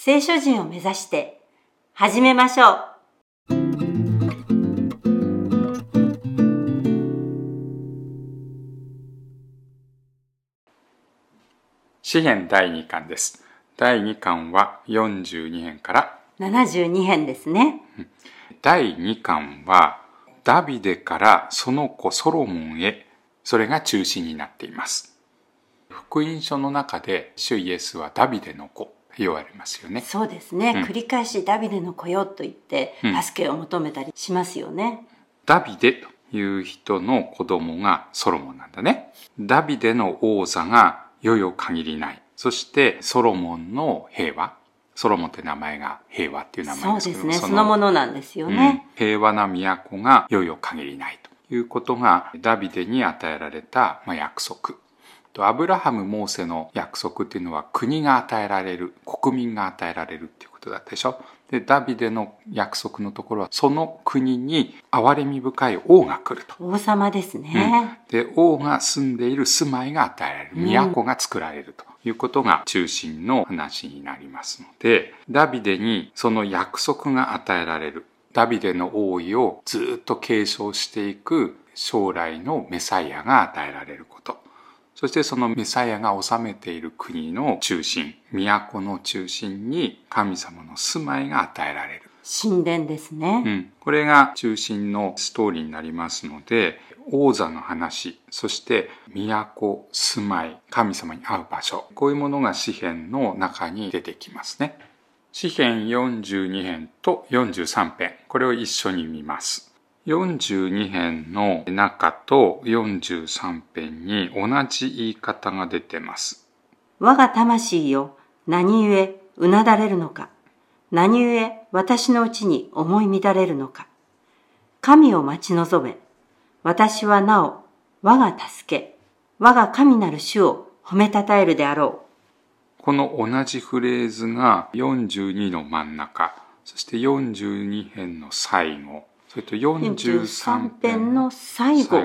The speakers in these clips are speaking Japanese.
聖書人を目指して始めましょう。詩編第2巻です。第2巻は42編から。72編ですね。第2巻はダビデからその子ソロモンへそれが中心になっています。福音書の中で主イエスはダビデの子。と言われますよねそうですね。うん繰り返しダビデの子よと言ってうん助けを求めたりしますよね。ダビデという人の子供がソロモンなんだねダビデの王座が世々限りないそしてソロモンの平和ソロモンって名前が平和っていう名前ですけどそうですね。そのものなんですよね。うん平和な都が世々限りないということがダビデに与えられた、まあ、約束とアブラハム・モーセの約束っていうのは国が与えられる国民が与えられるっていうことだったでしょ？でダビデの約束のところはその国に憐れみ深い王が来ると。王様ですね。で王が住んでいる住まいが与えられるうん都が作られるということが中心の話になりますのでダビデにその約束が与えられるダビデの王位をずっと継承していく将来のメサイアが与えられることそしてそのメサイアが治めている国の中心都の中心に神様の住まいが与えられる。神殿ですね。うん、これが中心のストーリーになりますので王座の話そして都住まい神様に会う場所こういうものが詩篇の中に出てきますね。詩篇42編と43編これを一緒に見ます42編の中と43編に同じ言い方が出てます我が魂よ、何故うなだれるのか？何故私のうちに思い乱れるのか？神を待ち望め。私はなお、我が助け、我が神なる主を褒めたたえるであろこの同じフレーズが42の真ん中そして42編の最後それとう。43編の最後。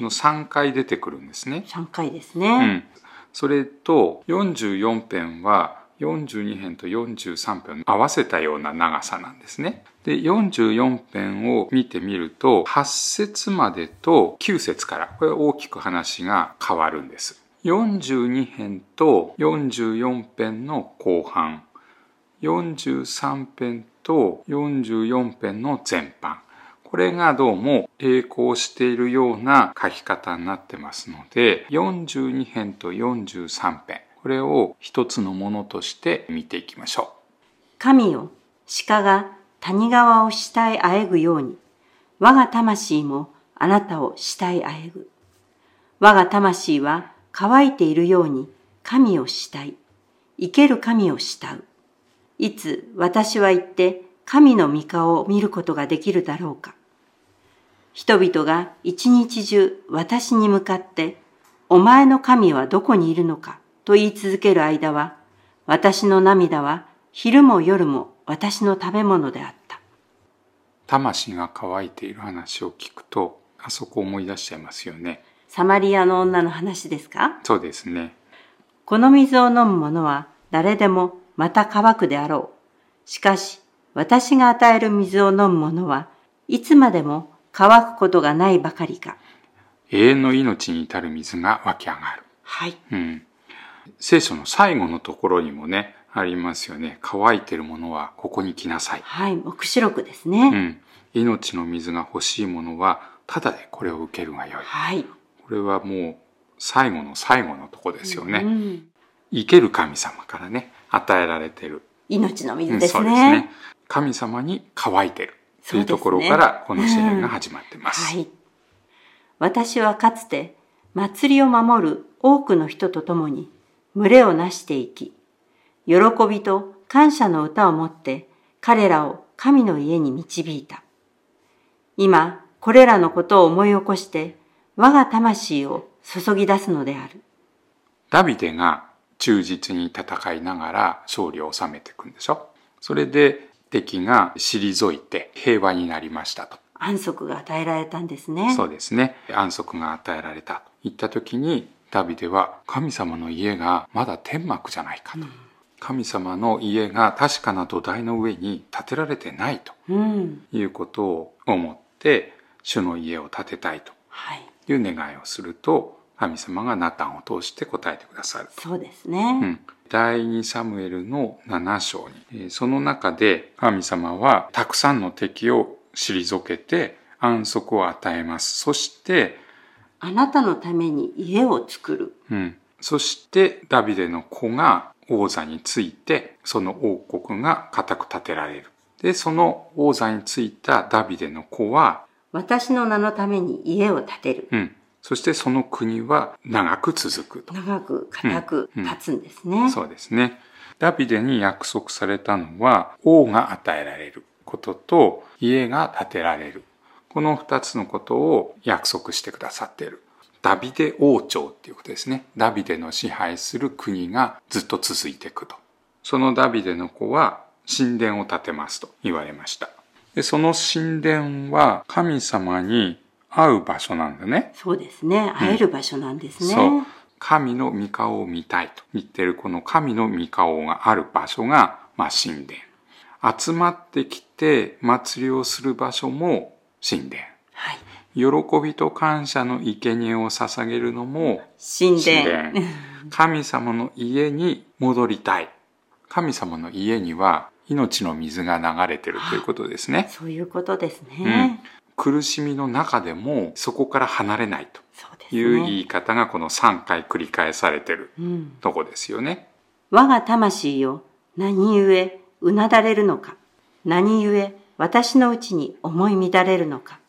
の3回出てくるんですね。3回ですうね。ん、それと44編は42編と43編を合わせたような長さなんですね。で44編を見てみると8節までと9節からこれ大きく話が変わるんです。42編と44編の後半43編と44編の前半これがどうも並行しているような書き方になってますので42編と43編これを一つのものとして見ていきましょう神よ、鹿が谷川を慕いあえぐように、我が魂もあなたを慕いあえぐ。我が魂は乾いているように神を慕い、生ける神を慕う。いつ私は行って神の御顔を見ることができるだろうか。人々が一日中私に向かって、お前の神はどこにいるのかと言い続ける間は、私の涙は昼も夜も私の食べ物であった。う魂が乾いている話を聞くとあそこ思い出しちゃいますよねサマリアの女の話ですか？そうですねこの水を飲む者は誰でもまた乾くであろう。しかし、私が与える水を飲む者はいつまでも乾くことがないばかりか。永遠の命に至る水が湧き上がるはい。うん、聖書の最後のところにもねありますよね乾いてるものはここに来なさい、はい。目視録ですうね。ん、命の水が欲しいものはただでこれを受けるがよいはい。これはもう最後の最後のとこですよね、うん生ける神様からね与えられてる、命のうん水ですそうですね。ね神様に乾いてるというところからこの詩篇が始まってます、はい。私はかつて祭りを守る多くの人と共に群れをなしていき、喜びと感謝の歌を持って彼らを神の家に導いた。今、これらのことを思い起こして我が魂を注ぎ出すのである。ダビデが忠実に戦いながら勝利を収めていくんでしょそれで敵が退いて平和になりましたと。安息が与えられたんですね。そうですね。安息が与えられたと言った時にダビデは神様の家がまだ天幕じゃないかと。うん、神様の家が確かな土台の上に建てられてないということを思って主の家を建てたいという願いをすると神様がナタンを通して答えてくださる。そうですね。うん。第2サムエルの7章に、その中で神様はたくさんの敵を退けて安息を与えます。そして、あなたのために家を作る。うん。そしてダビデの子が王座について、その王国が固く立てられる。で、その王座についたダビデの子は、私の名のために家を建てる。うん。そしてその国は長く続くと。長く、固く立つんですね、うんうん、そうですね。ダビデに約束されたのは、王が与えられることと、家が建てられる。この二つのことを約束してくださっている。ダビデ王朝っていうことですね。ダビデの支配する国がずっと続いていくと。そのダビデの子は神殿を建てますと言われました。でその神殿は神様に会う場所なんだね。そうですね。会える場所なんですね。うん、そう。神の御顔を見たいと言ってるこの神の御顔がある場所が、まあ、神殿。集まってきて祭りをする場所も神殿。はい。喜びと感謝の生贄を捧げるのも神殿。神様の家に戻りたい。神様の家には命の水が流れてるということですね。そういうことですね。うん苦しみの中でもそこから離れないという言い方がこの3回繰り返されてるとこですよね。うん、我が魂よ、何故うなだれるのか。何故私のうちに思い乱れるのか。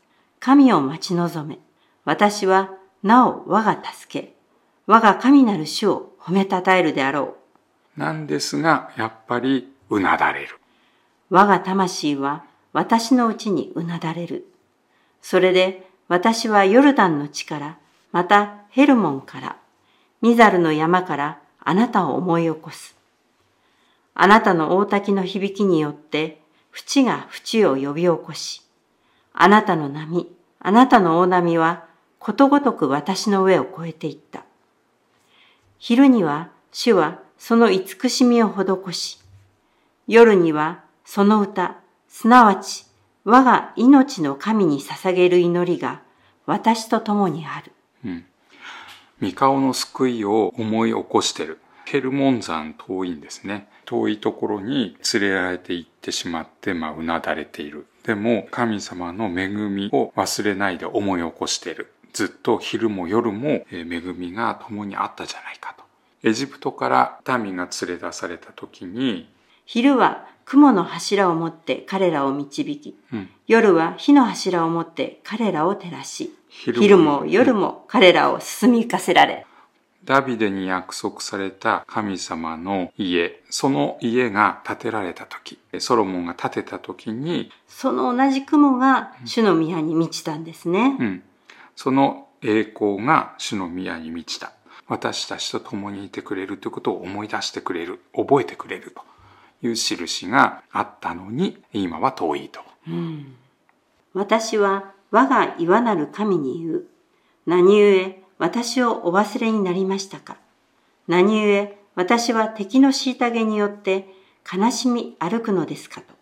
神を待ち望め。私はなお我が助け。我が神なる主を褒めたたえるであろう。なんですが、やっぱりうなだれる。我が魂は私のうちにうなだれる。それで私はヨルダンの地から、またヘルモンから、ミザルの山からあなたを思い起こす。あなたの大滝の響きによって、淵が淵を呼び起こし、あなたの波、あなたの大波はことごとく私の上を越えていった。昼には主はその慈しみを施し、夜にはその歌、すなわち我が命の神に捧げる祈りが私と共にある。うん。三顔の救いを思い起こしてる。ヘルモン山遠いんですね。遠いところに連れられて行ってしまって、まあ、うなだれている。でも、神様の恵みを忘れないで思い起こしている。ずっと昼も夜も恵みが共にあったじゃないかと。エジプトから民が連れ出された時に、昼は雲の柱を持って彼らを導き、うん、夜は火の柱を持って彼らを照らし、昼も夜も彼らを進み行かせられ。ダビデに約束された神様の家、その家が建てられた時、ソロモンが建てた時に、その同じ雲が主の宮に満ちたんですね。うん。その栄光が主の宮に満ちた。私たちと共にいてくれるということを思い出してくれる、覚えてくれると。いう印があったのに、今は遠いと。うん、私は我が岩なる神に言う。何故私をお忘れになりましたか？何故私は敵の虐げによって悲しみ歩くのですかと。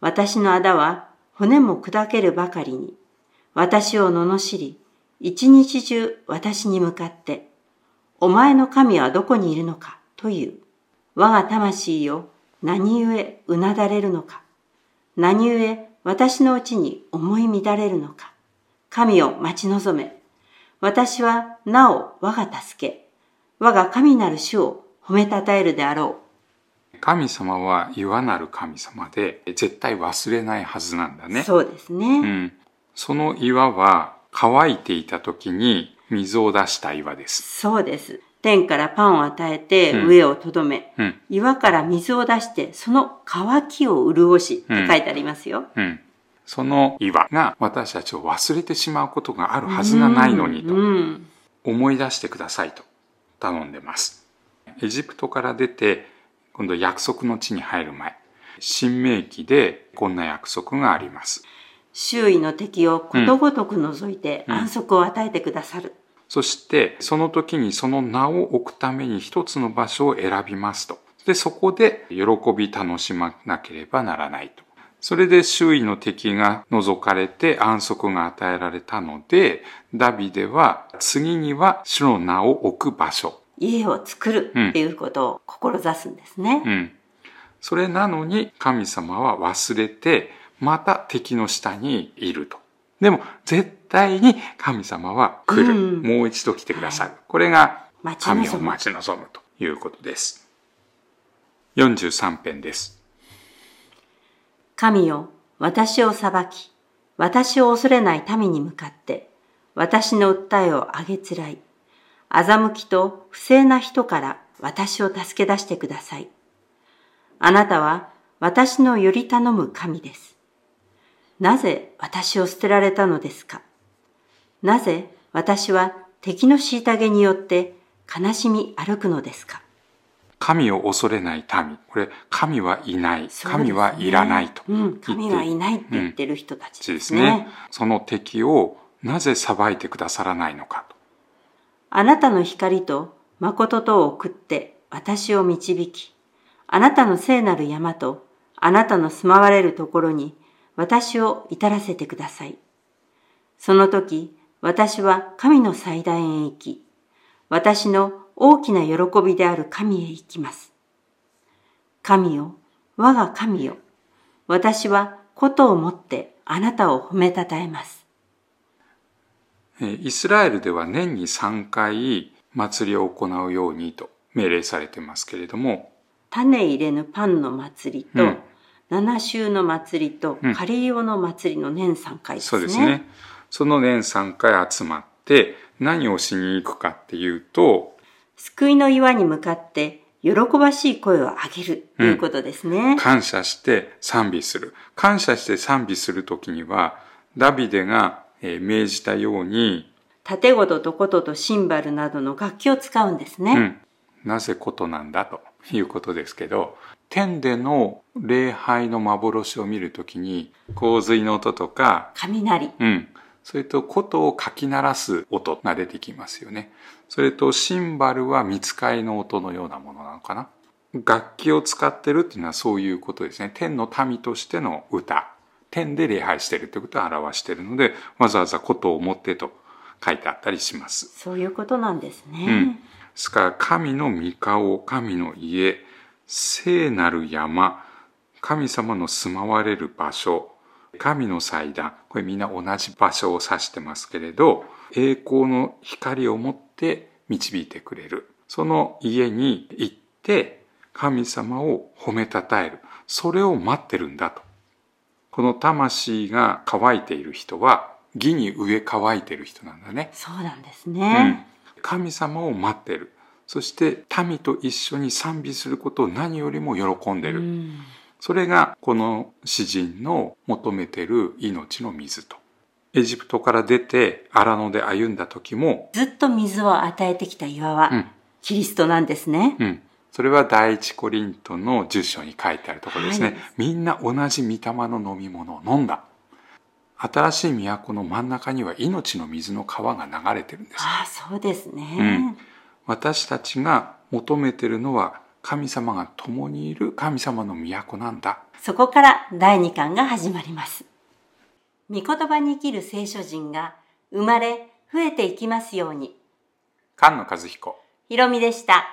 私の仇は骨も砕けるばかりに、私を罵り、一日中私に向かって、お前の神はどこにいるのかという。我が魂よ、何故うなだれるのか。何故私のうちに思い乱れるのか。神を待ち望め。私はなお我が助け。我が神なる主を褒めたたえるであろう。神様は岩なる神様で絶対忘れないはずなんだね。そうですね。うん。その岩は乾いていた時に水を出した岩です。そうです。天からパンを与えてうん上をとどめ、うん。岩から水を出してその乾きを潤しって書いてありますよ。うん。その岩が私たちを忘れてしまうことがあるはずがないのにとうん。思い出してくださいと頼んでます。エジプトから出て今度約束の地に入る前、新明記でこんな約束があります。周囲の敵をことごとく除いてうん安息を与えてくださる。そしてその時にその名を置くために一つの場所を選びますと。で、そこで喜び楽しまなければならないと。それで周囲の敵が除かれて安息が与えられたので、ダビデは次には主の名を置く場所。家を作るっていうことを志すんですね。うん。それなのに神様は忘れて、また敵の下にいると。でも絶対に神様は来る。うんもう一度来てくださる。これが待ち神を望む。待ち望むということです。43編です。神よ、私を裁き、私を恐れない民に向かって、私の訴えをあげつらい、欺きと不正な人から私を助け出してください。あなたは私のより頼む神です。なぜ私を捨てられたのですか？なぜ私は敵の虐げによって悲しみ歩くのですか？神を恐れない民。これ、神はいない。ね神はいらないとうん、神はいないって言ってる人たちでですすね。ね。その敵をなぜ裁いてくださらないのかと。あなたの光と誠とを送って私を導き、あなたの聖なる山とあなたの住まわれるところに私を至らせてください。その時、私は神の祭壇へ行き、私の大きな喜びである神へ行きます。神よ、我が神よ、私はことをもってあなたを褒めたたえます。えーイスラエルでは年に3回祭りを行うようにと命令されてますけれども、種入れぬパンの祭りと、うん七週の祭りとうん、カリ用の祭りの年3回ですね。そうですね。その年3回集まって何をしに行くかっていうと、救いの岩に向かって、喜ばしい声を上げるということですね。感謝して賛美する。感謝して賛美するときには、ダビデがえー命じたように、盾事と琴とシンバルなどの楽器を使うんですね。うん、なぜことなんだということですけど、天での礼拝の幻を見るときに、洪水の音とか、雷。うん。それと、琴をかき鳴らす音が出てきますよね。それと、シンバルは見つかりの音のようなものなのかな。楽器を使ってるっていうのはそういうことですね。天の民としての歌。天で礼拝してるってことを表しているので、わざわざ琴を持ってと書いてあったりします。そういうことなんですね。うん。ですから、神の御顔、神の家、聖なる山、神様の住まわれる場所、神の祭壇、これみんな同じ場所を指してますけれど、栄光の光を持って導いてくれる。その家に行って、神様を褒めたたえる。それを待ってるんだと。この魂が乾いている人は、義に植え乾いている人なんだね。そうなんですうんね。神様を待ってる。そして民と一緒に賛美することを何よりも喜んでる。うんそれがこの詩人の求めてる命の水と。エジプトから出て荒野で歩んだ時も、ずっと水を与えてきた岩は、うんキリストなんですね。うん。それは第一コリントの10章に書いてあるところですね。はいみんな同じ御霊の飲み物を飲んだ。新しい都の真ん中には命の水の川が流れてるんです。ああ、そうですね。私たちが求めてるのは神様が共にいる神様の都なんだ。そこから第2巻が始まります。御言葉に生きる聖書人が生まれ増えていきますように。菅野和彦。ひろみでした。